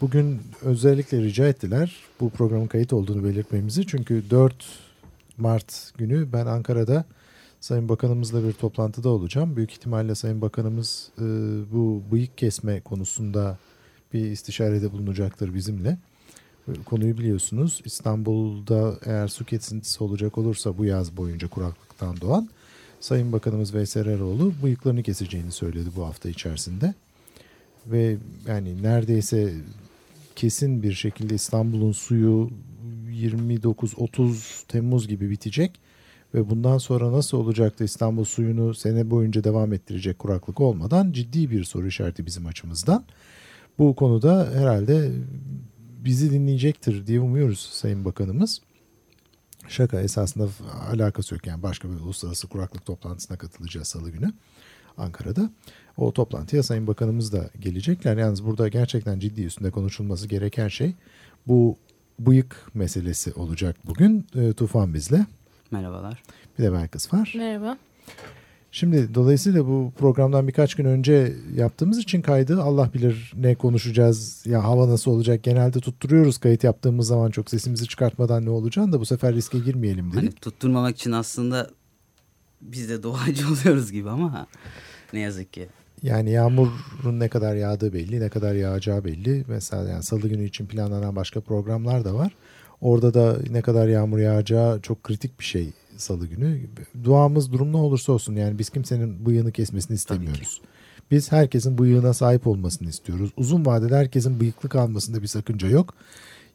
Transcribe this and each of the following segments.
Bugün özellikle rica ettiler bu programın kayıt olduğunu belirtmemizi. Çünkü 4 Mart günü ben Ankara'da Sayın Bakanımızla bir toplantıda olacağım. Büyük ihtimalle Sayın Bakanımız e, bu bıyık kesme konusunda bir istişarede bulunacaktır bizimle. E, konuyu biliyorsunuz. İstanbul'da eğer su kesintisi olacak olursa bu yaz boyunca kuraklıktan doğan Sayın Bakanımız Veysel Eroğlu bıyıklarını keseceğini söyledi bu hafta içerisinde ve yani neredeyse kesin bir şekilde İstanbul'un suyu 29-30 Temmuz gibi bitecek ve bundan sonra nasıl olacaktı İstanbul suyunu sene boyunca devam ettirecek kuraklık olmadan ciddi bir soru işareti bizim açımızdan. Bu konuda herhalde bizi dinleyecektir diye umuyoruz Sayın Bakanımız. Şaka esasında alakası yok yani başka bir uluslararası kuraklık toplantısına katılacağız salı günü Ankara'da. O toplantıya Sayın Bakanımız da gelecekler. Yalnız burada gerçekten ciddi üstünde konuşulması gereken şey bu bıyık meselesi olacak bugün. E, Tufan bizle. Merhabalar. Bir de Belkıs var. Merhaba. Şimdi dolayısıyla bu programdan birkaç gün önce yaptığımız için kaydı Allah bilir ne konuşacağız ya hava nasıl olacak genelde tutturuyoruz kayıt yaptığımız zaman çok sesimizi çıkartmadan ne olacağını da bu sefer riske girmeyelim dedik. Hani tutturmamak için aslında biz de doğacı oluyoruz gibi ama ne yazık ki. Yani yağmurun ne kadar yağdığı belli, ne kadar yağacağı belli. Mesela yani salı günü için planlanan başka programlar da var. Orada da ne kadar yağmur yağacağı çok kritik bir şey salı günü. Duamız durum ne olursa olsun yani biz kimsenin bıyığını kesmesini istemiyoruz. Biz herkesin bıyığına sahip olmasını istiyoruz. Uzun vadede herkesin bıyıklı kalmasında bir sakınca yok.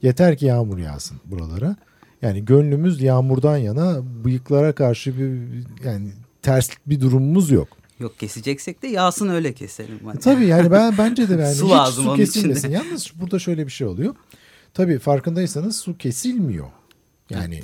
Yeter ki yağmur yağsın buralara. Yani gönlümüz yağmurdan yana bıyıklara karşı bir yani ters bir durumumuz yok. Yok keseceksek de yağsın öyle keselim. Hani. Tabii yani ben bence de yani su hiç su kesilmesin. içinde. Yalnız burada şöyle bir şey oluyor. Tabii farkındaysanız su kesilmiyor. Yani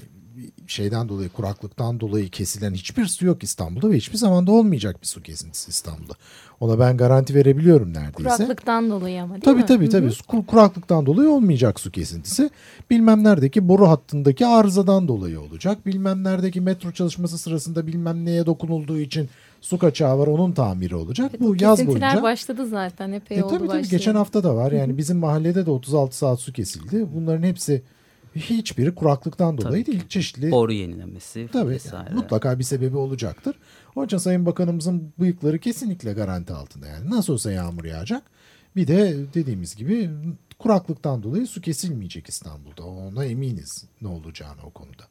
şeyden dolayı kuraklıktan dolayı kesilen hiçbir su yok İstanbul'da ve hiçbir zamanda olmayacak bir su kesintisi İstanbul'da. Ona ben garanti verebiliyorum neredeyse. Kuraklıktan dolayı ama değil Tabii mi? tabii tabii. Kur- Kuraklıktan dolayı olmayacak su kesintisi. Bilmem neredeki boru hattındaki arızadan dolayı olacak. Bilmem neredeki metro çalışması sırasında bilmem neye dokunulduğu için su kaçağı var onun tamiri olacak. Evet, Bu yaz kesintiler boyunca. başladı zaten epey E, oldu tabii tabii geçen hafta da var. Yani bizim mahallede de 36 saat su kesildi. Bunların hepsi hiçbiri kuraklıktan dolayı Tabii değil. Çeşitli Boru yenilemesi Tabii vesaire. yani mutlaka bir sebebi olacaktır. Onun için Sayın Bakanımızın bıyıkları kesinlikle garanti altında yani. Nasıl olsa yağmur yağacak. Bir de dediğimiz gibi kuraklıktan dolayı su kesilmeyecek İstanbul'da. Ona eminiz ne olacağını o konuda.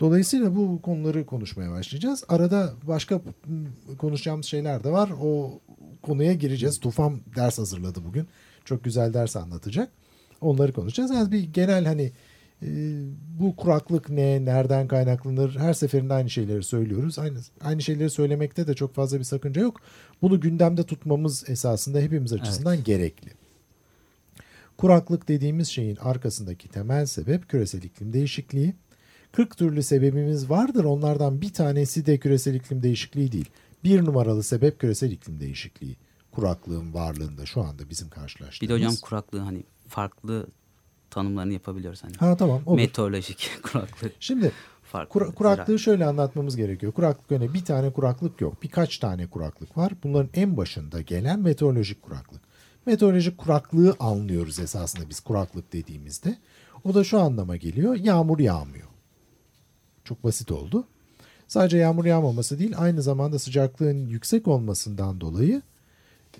Dolayısıyla bu konuları konuşmaya başlayacağız. Arada başka konuşacağımız şeyler de var. O konuya gireceğiz. Tufan ders hazırladı bugün. Çok güzel ders anlatacak. Onları konuşacağız. Yani bir genel hani e, bu kuraklık ne, nereden kaynaklanır? Her seferinde aynı şeyleri söylüyoruz. Aynı aynı şeyleri söylemekte de çok fazla bir sakınca yok. Bunu gündemde tutmamız esasında hepimiz açısından gerekli. Kuraklık dediğimiz şeyin arkasındaki temel sebep küresel iklim değişikliği. 40 türlü sebebimiz vardır. Onlardan bir tanesi de küresel iklim değişikliği değil. Bir numaralı sebep küresel iklim değişikliği. Kuraklığın varlığında şu anda bizim karşılaştığımız. Bir de hocam kuraklığı hani farklı tanımlarını yapabiliyoruz. Hani Ha tamam olur. meteorolojik kuraklık Şimdi farklı. Kura- kuraklığı ziraat. şöyle anlatmamız gerekiyor. Kuraklık öyle bir tane kuraklık yok. Birkaç tane kuraklık var. Bunların en başında gelen meteorolojik kuraklık. Meteorolojik kuraklığı anlıyoruz esasında biz kuraklık dediğimizde. O da şu anlama geliyor. Yağmur yağmıyor. Çok basit oldu. Sadece yağmur yağmaması değil aynı zamanda sıcaklığın yüksek olmasından dolayı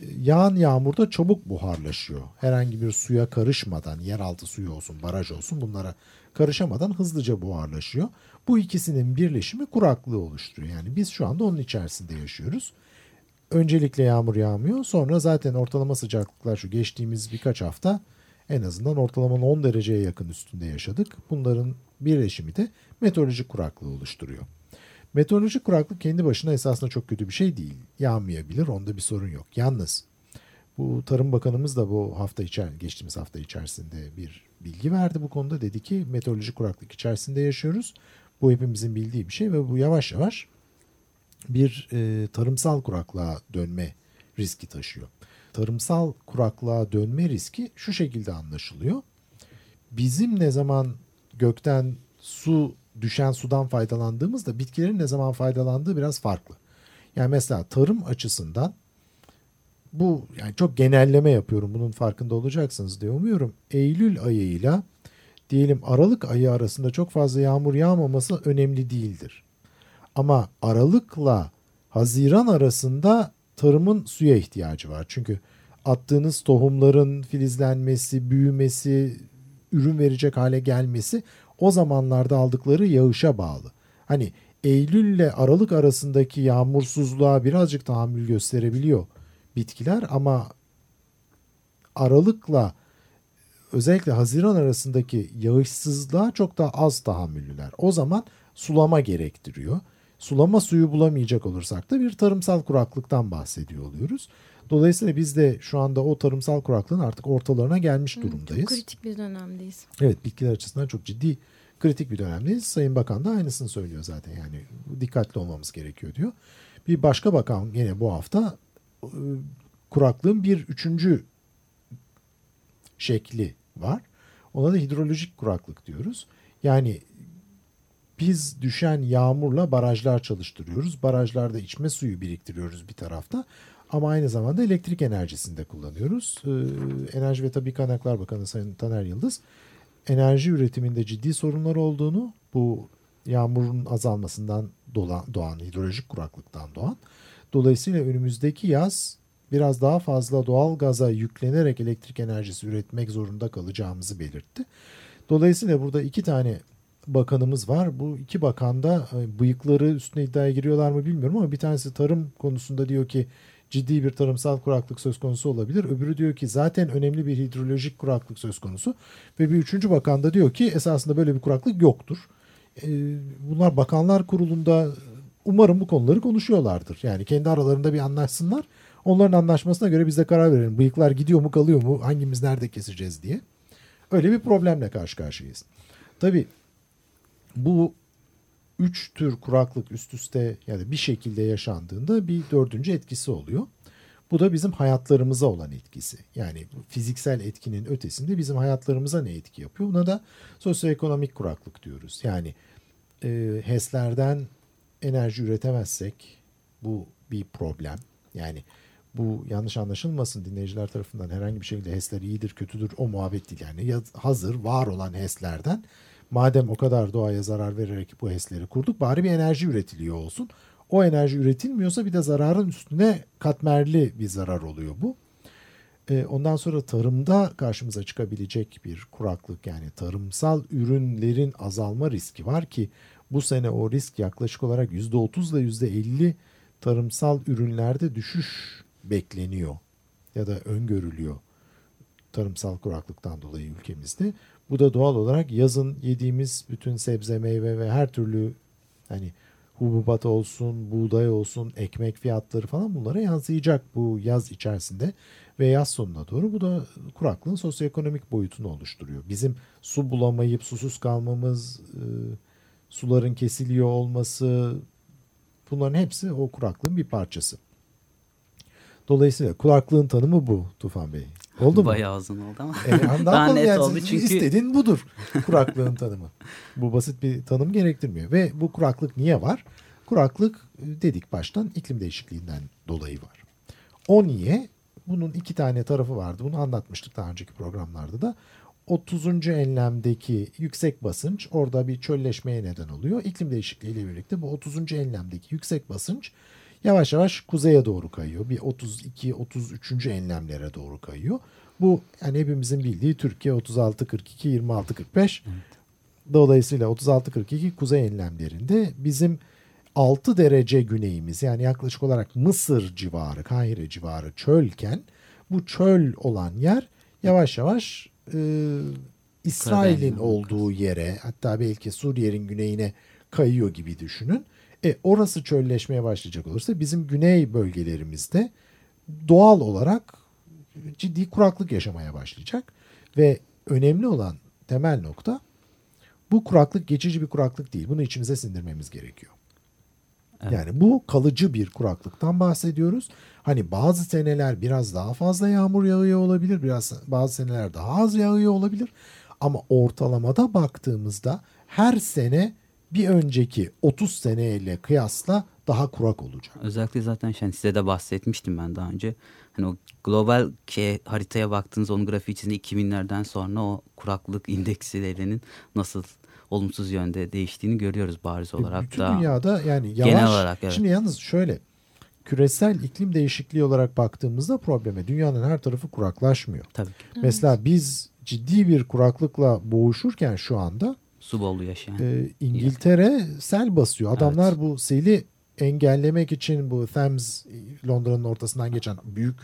e, yağan yağmur da çabuk buharlaşıyor. Herhangi bir suya karışmadan, yeraltı suyu olsun, baraj olsun bunlara karışamadan hızlıca buharlaşıyor. Bu ikisinin birleşimi kuraklığı oluşturuyor. Yani biz şu anda onun içerisinde yaşıyoruz. Öncelikle yağmur yağmıyor. Sonra zaten ortalama sıcaklıklar şu geçtiğimiz birkaç hafta en azından ortalamanın 10 dereceye yakın üstünde yaşadık. Bunların birleşimi de meteorolojik kuraklığı oluşturuyor. Meteorolojik kuraklık kendi başına esasında çok kötü bir şey değil. Yağmayabilir, onda bir sorun yok. Yalnız Bu Tarım Bakanımız da bu hafta içer, geçtiğimiz hafta içerisinde bir bilgi verdi bu konuda. Dedi ki meteorolojik kuraklık içerisinde yaşıyoruz. Bu hepimizin bildiği bir şey ve bu yavaş yavaş bir e, tarımsal kuraklığa dönme riski taşıyor. Tarımsal kuraklığa dönme riski şu şekilde anlaşılıyor. Bizim ne zaman gökten su düşen sudan faydalandığımızda bitkilerin ne zaman faydalandığı biraz farklı. Yani mesela tarım açısından bu yani çok genelleme yapıyorum bunun farkında olacaksınız diye umuyorum. Eylül ayıyla diyelim Aralık ayı arasında çok fazla yağmur yağmaması önemli değildir. Ama Aralık'la Haziran arasında tarımın suya ihtiyacı var. Çünkü attığınız tohumların filizlenmesi, büyümesi, ürün verecek hale gelmesi o zamanlarda aldıkları yağışa bağlı. Hani Eylül ile Aralık arasındaki yağmursuzluğa birazcık tahammül gösterebiliyor bitkiler ama Aralık'la özellikle Haziran arasındaki yağışsızlığa çok daha az tahammüllüler. O zaman sulama gerektiriyor. Sulama suyu bulamayacak olursak da bir tarımsal kuraklıktan bahsediyor oluyoruz. Dolayısıyla biz de şu anda o tarımsal kuraklığın artık ortalarına gelmiş durumdayız. Çok kritik bir dönemdeyiz. Evet bitkiler açısından çok ciddi kritik bir dönemdeyiz. Sayın Bakan da aynısını söylüyor zaten yani dikkatli olmamız gerekiyor diyor. Bir başka bakan yine bu hafta e, kuraklığın bir üçüncü şekli var. Ona da hidrolojik kuraklık diyoruz. Yani biz düşen yağmurla barajlar çalıştırıyoruz. Barajlarda içme suyu biriktiriyoruz bir tarafta. Ama aynı zamanda elektrik enerjisini de kullanıyoruz. Ee, Enerji ve Tabi Kaynaklar Bakanı Sayın Taner Yıldız enerji üretiminde ciddi sorunlar olduğunu, bu yağmurun azalmasından doğan, hidrolojik kuraklıktan doğan. Dolayısıyla önümüzdeki yaz biraz daha fazla doğal gaza yüklenerek elektrik enerjisi üretmek zorunda kalacağımızı belirtti. Dolayısıyla burada iki tane bakanımız var. Bu iki bakan da e, bıyıkları üstüne iddiaya giriyorlar mı bilmiyorum ama bir tanesi tarım konusunda diyor ki ciddi bir tarımsal kuraklık söz konusu olabilir. Öbürü diyor ki zaten önemli bir hidrolojik kuraklık söz konusu. Ve bir üçüncü bakan da diyor ki esasında böyle bir kuraklık yoktur. E, bunlar bakanlar kurulunda umarım bu konuları konuşuyorlardır. Yani kendi aralarında bir anlaşsınlar. Onların anlaşmasına göre biz de karar verelim. Bıyıklar gidiyor mu kalıyor mu hangimiz nerede keseceğiz diye. Öyle bir problemle karşı karşıyayız. Tabii bu üç tür kuraklık üst üste yani bir şekilde yaşandığında bir dördüncü etkisi oluyor. Bu da bizim hayatlarımıza olan etkisi. Yani fiziksel etkinin ötesinde bizim hayatlarımıza ne etki yapıyor? Buna da sosyoekonomik kuraklık diyoruz. Yani e, HES'lerden enerji üretemezsek bu bir problem. Yani bu yanlış anlaşılmasın dinleyiciler tarafından herhangi bir şekilde HES'ler iyidir kötüdür o muhabbet değil. Yani hazır var olan HES'lerden madem o kadar doğaya zarar vererek bu HES'leri kurduk bari bir enerji üretiliyor olsun. O enerji üretilmiyorsa bir de zararın üstüne katmerli bir zarar oluyor bu. Ee, ondan sonra tarımda karşımıza çıkabilecek bir kuraklık yani tarımsal ürünlerin azalma riski var ki bu sene o risk yaklaşık olarak %30 ile %50 tarımsal ürünlerde düşüş bekleniyor ya da öngörülüyor tarımsal kuraklıktan dolayı ülkemizde. Bu da doğal olarak yazın yediğimiz bütün sebze, meyve ve her türlü hani hububat olsun, buğday olsun, ekmek fiyatları falan bunlara yansıyacak bu yaz içerisinde ve yaz sonuna doğru. Bu da kuraklığın sosyoekonomik boyutunu oluşturuyor. Bizim su bulamayıp susuz kalmamız, e, suların kesiliyor olması bunların hepsi o kuraklığın bir parçası. Dolayısıyla kuraklığın tanımı bu Tufan Bey. Oldu mu? Bayağı uzun oldu ama. E, Daha net yani oldu çünkü. istediğin budur kuraklığın tanımı. Bu basit bir tanım gerektirmiyor. Ve bu kuraklık niye var? Kuraklık e, dedik baştan iklim değişikliğinden dolayı var. O niye? Bunun iki tane tarafı vardı. Bunu anlatmıştık daha önceki programlarda da. 30. enlemdeki yüksek basınç orada bir çölleşmeye neden oluyor. İklim değişikliği ile birlikte bu 30. enlemdeki yüksek basınç yavaş yavaş kuzeye doğru kayıyor. Bir 32 33. enlemlere doğru kayıyor. Bu yani hepimizin bildiği Türkiye 36 42 26 45. Evet. Dolayısıyla 36 42 kuzey enlemlerinde bizim 6 derece güneyimiz yani yaklaşık olarak Mısır civarı, Kahire civarı çölken bu çöl olan yer yavaş yavaş e, İsrail'in olduğu yere hatta belki Suriye'nin güneyine kayıyor gibi düşünün. E, orası çölleşmeye başlayacak olursa bizim güney bölgelerimizde doğal olarak ciddi kuraklık yaşamaya başlayacak. Ve önemli olan temel nokta bu kuraklık geçici bir kuraklık değil. Bunu içimize sindirmemiz gerekiyor. Evet. Yani bu kalıcı bir kuraklıktan bahsediyoruz. Hani bazı seneler biraz daha fazla yağmur yağıyor olabilir, biraz bazı seneler daha az yağıyor olabilir. Ama ortalamada baktığımızda her sene bir önceki 30 seneyle kıyasla daha kurak olacak. Özellikle zaten şey, size de bahsetmiştim ben daha önce. Hani o global şey, haritaya baktığınız onun grafiği içinde 2000'lerden sonra o kuraklık indeksilerinin nasıl olumsuz yönde değiştiğini görüyoruz bariz olarak Bütün da. dünyada yani yavaş. Genel olarak, evet. Şimdi yalnız şöyle küresel iklim değişikliği olarak baktığımızda probleme dünyanın her tarafı kuraklaşmıyor. Tabii ki. Mesela biz ciddi bir kuraklıkla boğuşurken şu anda Su bolluğu yaşayan. e, İngiltere sel basıyor. Adamlar bu seli engellemek için bu Thames Londra'nın ortasından geçen büyük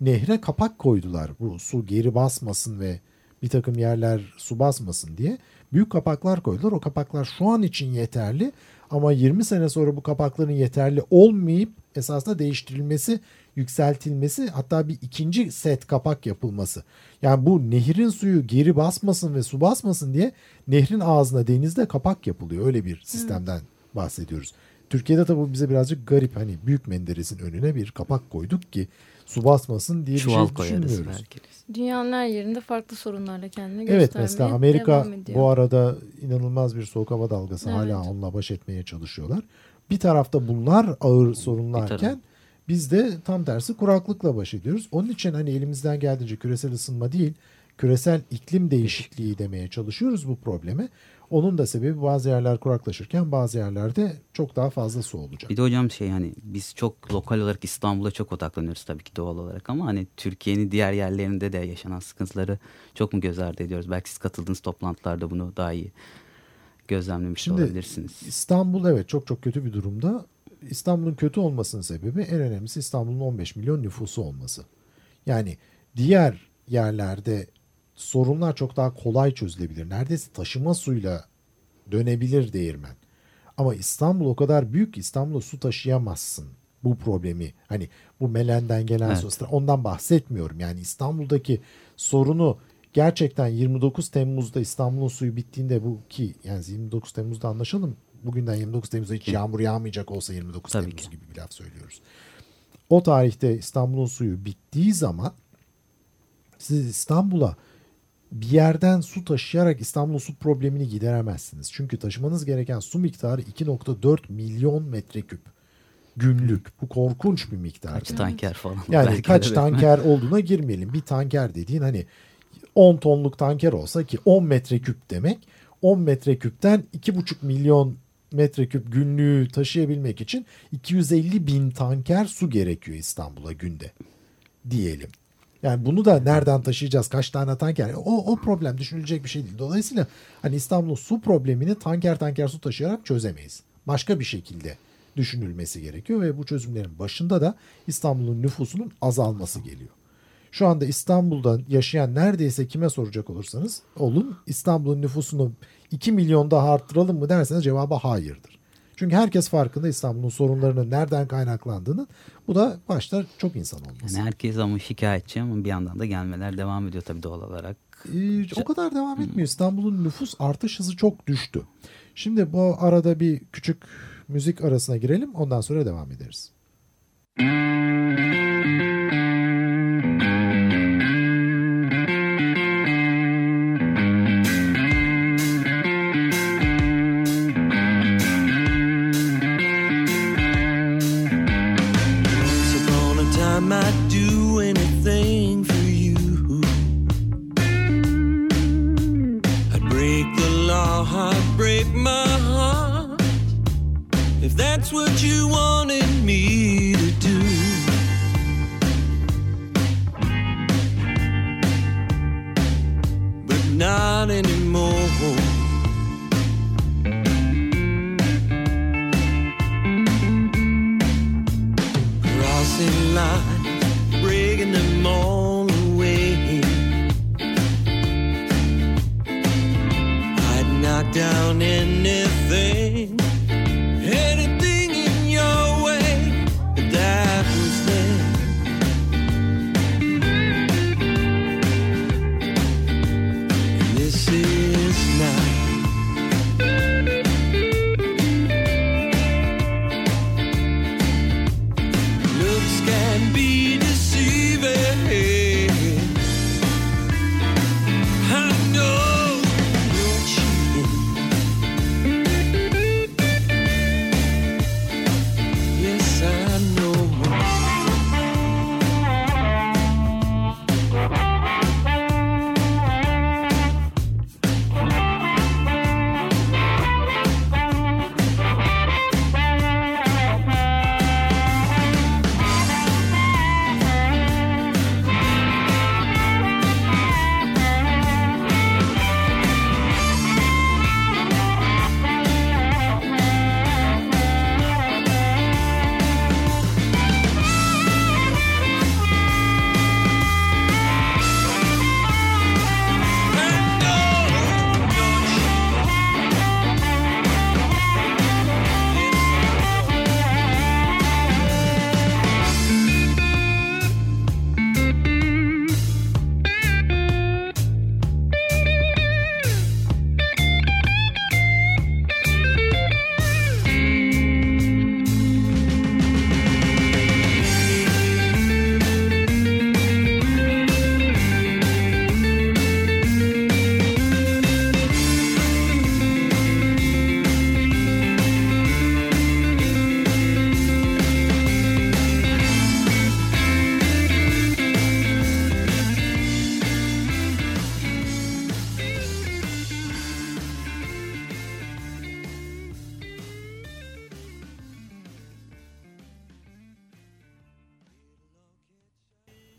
nehre kapak koydular. Bu su geri basmasın ve bir takım yerler su basmasın diye. Büyük kapaklar koydular. O kapaklar şu an için yeterli ama 20 sene sonra bu kapakların yeterli olmayıp esasında değiştirilmesi, yükseltilmesi hatta bir ikinci set kapak yapılması. Yani bu nehrin suyu geri basmasın ve su basmasın diye nehrin ağzına denizde kapak yapılıyor. Öyle bir sistemden bahsediyoruz. Türkiye'de tabii bize birazcık garip. Hani Büyük Menderes'in önüne bir kapak koyduk ki su basmasın diye bir Çuval şey koyarız düşünmüyoruz. belki. Dünyanın her yerinde farklı sorunlarla kendini Evet göstermeye mesela Amerika bu arada inanılmaz bir soğuk hava dalgası Evet. hala onunla baş etmeye çalışıyorlar. Bir tarafta bunlar ağır sorunlarken biz de tam tersi kuraklıkla baş ediyoruz. Onun için hani elimizden geldiğince küresel ısınma değil küresel iklim değişikliği demeye çalışıyoruz bu probleme. Onun da sebebi bazı yerler kuraklaşırken bazı yerlerde çok daha fazla su olacak. Bir de hocam şey hani biz çok lokal olarak İstanbul'a çok odaklanıyoruz tabii ki doğal olarak ama hani Türkiye'nin diğer yerlerinde de yaşanan sıkıntıları çok mu göz ardı ediyoruz? Belki siz katıldığınız toplantılarda bunu daha iyi gözlemlemiş Şimdi olabilirsiniz. İstanbul evet çok çok kötü bir durumda. İstanbul'un kötü olmasının sebebi en önemlisi İstanbul'un 15 milyon nüfusu olması. Yani diğer yerlerde sorunlar çok daha kolay çözülebilir. Neredeyse taşıma suyla dönebilir değirmen. Ama İstanbul o kadar büyük ki İstanbul'a su taşıyamazsın. Bu problemi hani bu Melen'den gelen Evet. su ondan bahsetmiyorum. Yani İstanbul'daki sorunu gerçekten 29 Temmuz'da İstanbul'un suyu bittiğinde bu ki yani 29 Temmuz'da anlaşalım. Bugünden 29 Temmuz'da hiç yağmur yağmayacak olsa 29 Tabii Temmuz ki. gibi bir laf söylüyoruz. O tarihte İstanbul'un suyu bittiği zaman siz İstanbul'a bir yerden su taşıyarak İstanbul'un su problemini gideremezsiniz. Çünkü taşımanız gereken su miktarı 2.4 milyon metreküp günlük. Bu korkunç bir miktar. Kaç tanker falan. Yani belki kaç tanker olduğuna girmeyelim. Bir tanker dediğin hani 10 tonluk tanker olsa ki 10 metreküp demek 10 metreküpten 2,5 milyon metreküp günlüğü taşıyabilmek için 250 bin tanker su gerekiyor İstanbul'a günde diyelim. Yani bunu da nereden taşıyacağız? Kaç tane tanker? O, o problem düşünülecek bir şey değil. Dolayısıyla hani İstanbul'un su problemini tanker tanker su taşıyarak çözemeyiz. Başka bir şekilde düşünülmesi gerekiyor ve bu çözümlerin başında da İstanbul'un nüfusunun azalması geliyor. Şu anda İstanbul'da yaşayan neredeyse kime soracak olursanız olun İstanbul'un nüfusunu 2 milyon daha arttıralım mı derseniz cevabı hayırdır. Çünkü herkes farkında İstanbul'un sorunlarının nereden kaynaklandığını. Bu da başta çok insan olması. Yani herkes ama şikayetçi ama bir yandan da gelmeler devam ediyor tabii doğal olarak. Ee, o kadar devam etmiyor. İstanbul'un nüfus artış hızı çok düştü. Şimdi bu arada bir küçük müzik arasına girelim. Ondan sonra devam ederiz. Once anymore.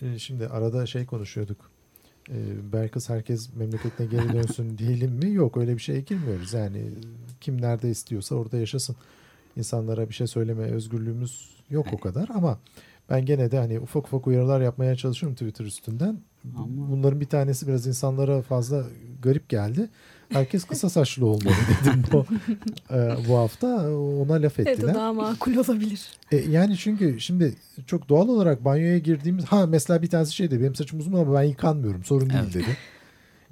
E, şimdi arada şey konuşuyorduk. E, Belkıs herkes memleketine geri dönsün diyelim mi? Yok öyle bir şeye girmiyoruz. Yani kim nerede istiyorsa orada yaşasın. İnsanlara bir şey söyleme özgürlüğümüz yok o kadar ama ben gene de hani ufak ufak uyarılar yapmaya çalışıyorum Twitter üstünden. Ama- Bunların bir tanesi biraz insanlara fazla garip geldi. Herkes kısa saçlı olmalı dedim bu, e, bu hafta. Ona laf Evet o ettiler. daha makul olabilir. E, yani çünkü şimdi çok doğal olarak banyoya girdiğimiz ha mesela bir tanesi şey dedi benim saçım uzun ama ben yıkanmıyorum sorun değil Evet. dedi.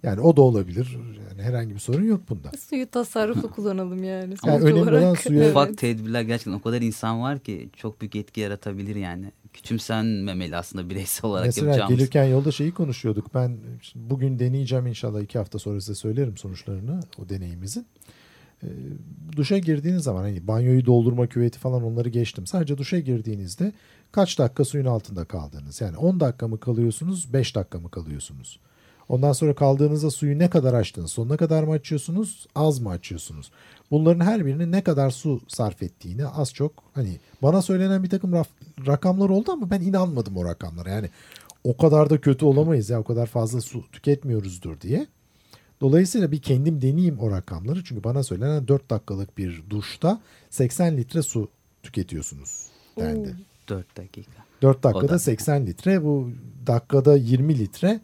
Yani o da olabilir. Yani herhangi bir sorun yok bunda. Suyu tasarruflu kullanalım yani. Yani önemli olarak. olan suya- Evet. Ufak tedbirler gerçekten o kadar insan var ki çok büyük etki yaratabilir yani. Küçümsenmemeli aslında bireysel olarak Mesela yapacağımız. gelirken yolda şeyi konuşuyorduk. Ben bugün deneyeceğim inşallah iki hafta sonra size söylerim sonuçlarını o deneyimizin. E, duşa girdiğiniz zaman hani banyoyu doldurma küveti falan onları geçtim. Sadece duşa girdiğinizde kaç dakika suyun altında kaldınız? Yani 10 dakika mı kalıyorsunuz 5 dakika mı kalıyorsunuz? Ondan sonra kaldığınızda suyu ne kadar açtınız? Sonuna kadar mı açıyorsunuz? Az mı açıyorsunuz? Bunların her birinin ne kadar su sarf ettiğini az çok hani bana söylenen bir takım rakamlar oldu ama ben inanmadım o rakamlara. Yani o kadar da kötü olamayız ya o kadar fazla su tüketmiyoruzdur diye. Dolayısıyla bir kendim deneyeyim o rakamları. Çünkü bana söylenen 4 dakikalık bir duşta 80 litre su tüketiyorsunuz dendi. 4 dakika. 4 O dakikada da- 80 litre bu dakikada 20 litre.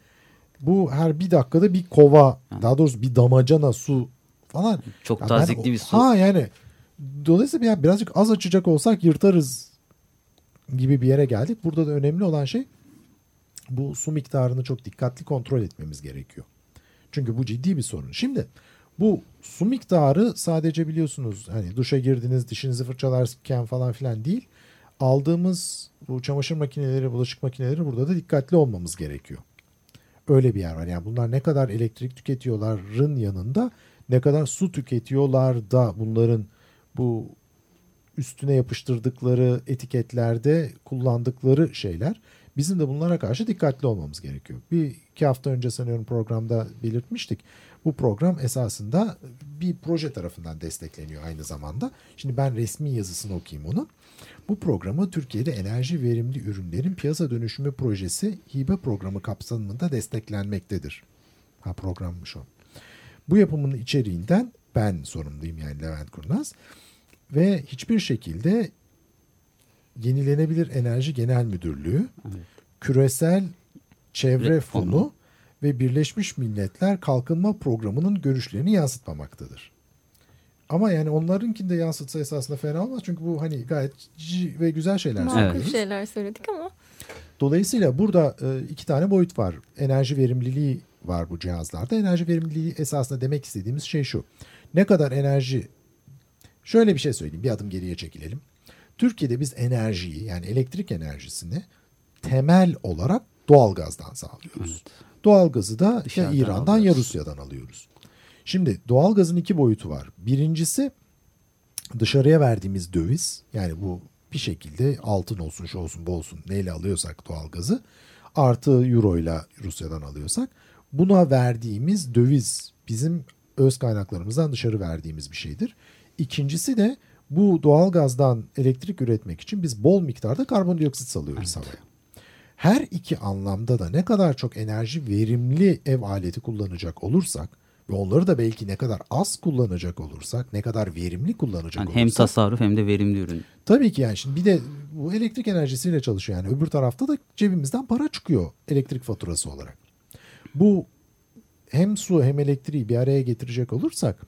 Bu her bir dakikada bir kova daha doğrusu bir damacana su falan. Çok Ya tazikli ben- bir su. Ha yani dolayısıyla ya birazcık az açacak olsak yırtarız gibi bir yere geldik. Burada da önemli olan şey bu su miktarını çok dikkatli kontrol etmemiz gerekiyor. Çünkü bu ciddi bir sorun. Şimdi bu su miktarı sadece biliyorsunuz hani duşa girdiniz dişinizi fırçalarken falan filan değil. Aldığımız bu çamaşır makineleri, bulaşık makineleri burada da dikkatli olmamız gerekiyor. Öyle bir yer var. Yani bunlar ne kadar elektrik tüketiyorların yanında ne kadar su tüketiyorlar da bunların bu üstüne yapıştırdıkları etiketlerde kullandıkları şeyler. Bizim de bunlara karşı dikkatli olmamız gerekiyor. Bir iki hafta önce sanıyorum programda belirtmiştik. Bu program esasında bir proje tarafından destekleniyor aynı zamanda. Şimdi ben resmi yazısını okuyayım onun. Bu programı Türkiye'de enerji verimli ürünlerin piyasa dönüşümü projesi hibe programı kapsamında desteklenmektedir. Ha programmış o. Bu yapımın içeriğinden ben sorumluyum yani Levent Kurnaz. Ve hiçbir şekilde Yenilenebilir Enerji Genel Müdürlüğü, Küresel Çevre Fonu. Ve Birleşmiş Milletler Kalkınma Programı'nın görüşlerini yansıtmamaktadır. Ama yani onlarınkini de yansıtsa esasında fena olmaz. Çünkü bu hani gayet cici ve güzel şeyler Makul söylüyoruz. şeyler söyledik ama Dolayısıyla burada e, iki tane boyut var. Enerji verimliliği var bu cihazlarda. Enerji verimliliği esasında demek istediğimiz şey şu. Ne kadar enerji... Şöyle bir şey söyleyeyim. Bir adım geriye çekilelim. Türkiye'de biz enerjiyi yani elektrik enerjisini temel olarak doğalgazdan sağlıyoruz. Doğalgazı da ya İran'dan ya alıyoruz. Rusya'dan alıyoruz. Şimdi doğalgazın iki boyutu var. Birincisi dışarıya verdiğimiz döviz yani bu bir şekilde altın olsun şu olsun bu olsun neyle alıyorsak doğalgazı artı euro ile Rusya'dan alıyorsak buna verdiğimiz döviz bizim öz kaynaklarımızdan dışarı verdiğimiz bir şeydir. İkincisi de bu doğalgazdan elektrik üretmek için biz bol miktarda karbondioksit salıyoruz havaya. Her iki anlamda da ne kadar çok enerji verimli ev aleti kullanacak olursak ve onları da belki ne kadar az kullanacak olursak, ne kadar verimli kullanacak Yani olursak hem tasarruf hem de verimli ürün. Tabii ki yani şimdi bir de bu elektrik enerjisiyle çalışıyor yani öbür tarafta da cebimizden para çıkıyor elektrik faturası olarak. Bu hem su hem elektriği bir araya getirecek olursak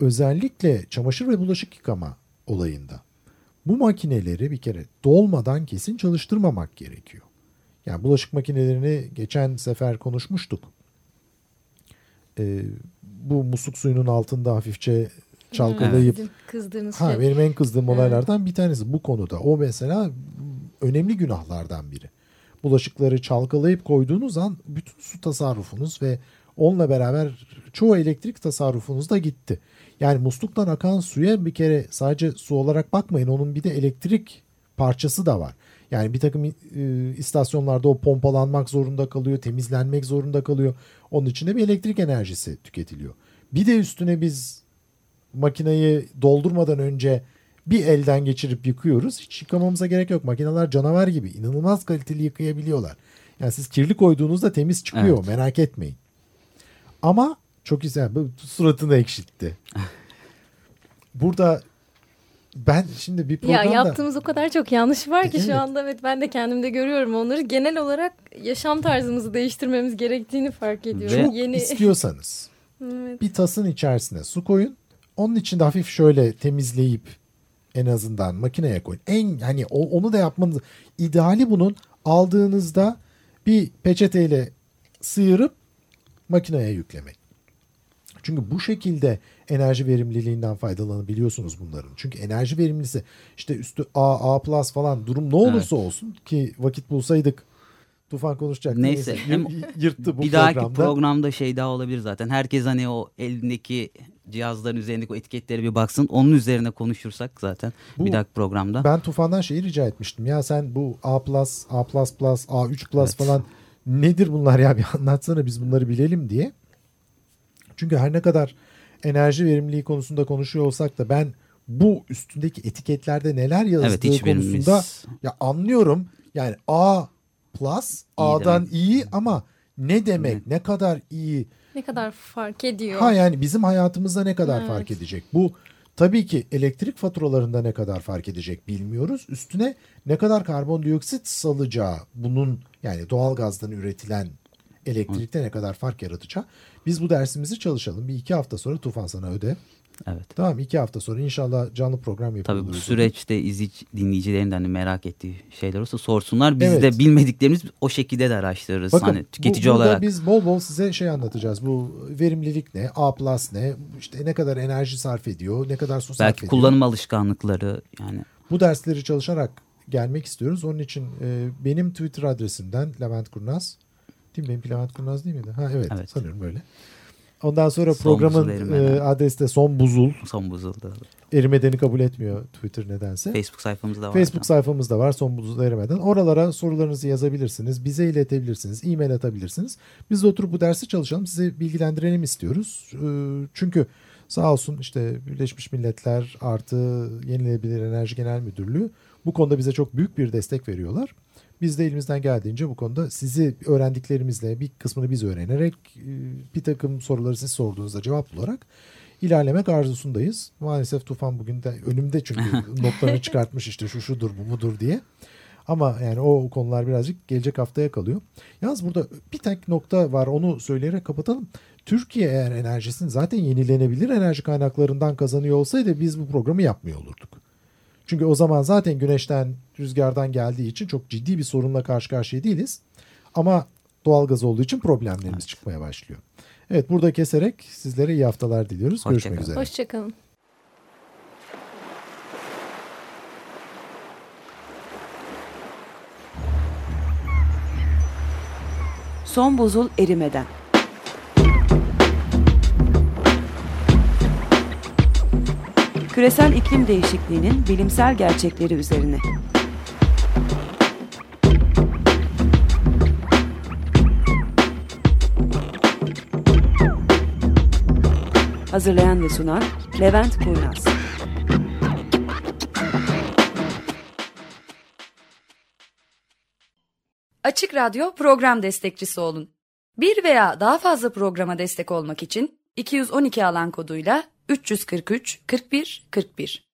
özellikle çamaşır ve bulaşık yıkama olayında bu makineleri bir kere dolmadan kesin çalıştırmamak gerekiyor. Yani bulaşık makinelerini geçen sefer konuşmuştuk. Ee, bu musluk suyunun altında hafifçe çalkalayıp kızdığınız Ha şey. benim en kızdığım olaylardan bir tanesi bu konuda. O mesela önemli günahlardan biri. Bulaşıkları çalkalayıp koyduğunuz an bütün su tasarrufunuz ve onunla beraber çoğu elektrik tasarrufunuz da gitti. Yani musluktan akan suya bir kere sadece su olarak bakmayın. Onun bir de elektrik parçası da var. Yani bir takım e, istasyonlarda o pompalanmak zorunda kalıyor, temizlenmek zorunda kalıyor. Onun içinde bir elektrik enerjisi tüketiliyor. Bir de üstüne biz makineyi doldurmadan önce bir elden geçirip yıkıyoruz. Hiç yıkamamıza gerek yok. Makineler canavar gibi inanılmaz kaliteli yıkayabiliyorlar. Yani siz kirli koyduğunuzda temiz çıkıyor Evet. merak etmeyin. Ama çok güzel. Suratını ekşitti. Burada ben şimdi bir Ya programda... yaptığımız o kadar çok yanlış var ki Evet. şu anda evet ben de kendimde görüyorum onları. Genel olarak yaşam tarzımızı değiştirmemiz gerektiğini fark ediyorum. Çok Yeni istiyorsanız Evet. bir tasın içerisine su koyun. Onun içinde hafif şöyle temizleyip en azından makineye koyun. En hani o, onu da yapmanız ideali bunun aldığınızda bir peçeteyle sıyırıp makineye yüklemek. Çünkü bu şekilde enerji verimliliğinden faydalanabiliyorsunuz bunların. Çünkü enerji verimlisi işte üstü A, A plus falan durum ne olursa olsun ki vakit bulsaydık Tufan konuşacak. Neyse, hem yırttı bu bir dahaki programda. programda şey daha olabilir zaten. Herkes hani o elindeki cihazların üzerindeki o etiketlere bir baksın. Onun üzerine konuşursak zaten Bu- bir dahaki programda. Ben Tufan'dan şeyi rica etmiştim. Ya sen bu A+, A++, A3+, Evet. falan nedir bunlar ya bir anlatsana biz bunları bilelim diye. Çünkü her ne kadar enerji verimliliği konusunda konuşuyor olsak da ben bu üstündeki etiketlerde neler yazdığı evet konusunda ya anlıyorum. Yani A plus A'dan demek. iyi ama ne demek, ne kadar iyi Ne kadar fark ediyor. Ha yani bizim hayatımızda ne kadar Evet. fark edecek? Bu tabii ki elektrik faturalarında ne kadar fark edecek bilmiyoruz. Üstüne ne kadar karbondioksit salacağı bunun yani doğalgazdan üretilen elektrikte ne kadar fark yaratacağı. Biz bu dersimizi çalışalım. Bir iki hafta sonra Tufan sana öde. Evet. Tamam iki hafta sonra inşallah canlı program yapılır. Tabii bu süreçte izleyici, dinleyicilerin de hani merak ettiği şeyler olursa sorsunlar. Biz Evet. de bilmediklerimiz o şekilde de araştırırız. Bakın hani tüketici bu, olarak. biz bol bol size şey anlatacağız. Bu verimlilik ne? A plus ne? İşte ne kadar enerji sarf ediyor? Ne kadar su sarf Belki ediyor? kullanım alışkanlıkları yani Bu dersleri çalışarak gelmek istiyoruz. Onun için e, benim Twitter adresimden Levent Kurnaz. Değil mi? Benimki Levent Kurnaz değil miydi? Ha evet, Evet. sanıyorum öyle. Ondan sonra Son programın e, adresi de son buzul. son buzulda. Erimedeni kabul etmiyor Twitter nedense. Facebook sayfamızda var. Facebook sayfamız da var son buzul erimeden. Oralara sorularınızı yazabilirsiniz. Bize iletebilirsiniz. E-mail atabilirsiniz. Biz de oturup bu dersi çalışalım. Sizi bilgilendirelim istiyoruz. E, çünkü sağ olsun işte Birleşmiş Milletler artı Yenilenebilir Enerji Genel Müdürlüğü bu konuda bize çok büyük bir destek veriyorlar. Biz de elimizden geldiğince bu konuda sizi öğrendiklerimizle bir kısmını biz öğrenerek e, bir takım soruları siz sorduğunuzda cevap bularak ilerlemek arzusundayız. Maalesef Tufan bugün de önümde çünkü notlarını çıkartmış işte şu şudur bu budur diye. Ama yani o konular birazcık gelecek haftaya kalıyor. Yalnız burada bir tek nokta var onu söyleyerek kapatalım. Türkiye eğer enerjisini zaten yenilenebilir enerji kaynaklarından kazanıyor olsaydı biz bu programı yapmıyor olurduk. Çünkü o zaman zaten güneşten, rüzgardan geldiği için çok ciddi bir sorunla karşı karşıya değiliz. Ama doğalgaz olduğu için problemlerimiz çıkmaya başlıyor. Evet burada keserek sizlere iyi haftalar diliyoruz. Hoşça Görüşmek kalın. üzere. Hoşçakalın. Son buzul erimeden. Küresel iklim değişikliğinin bilimsel gerçekleri üzerine. Hazırlayan ve sunan Levent Kurnaz. Açık Radyo program destekçisi olun. Bir veya daha fazla programa destek olmak için 212 alan koduyla 343 41 41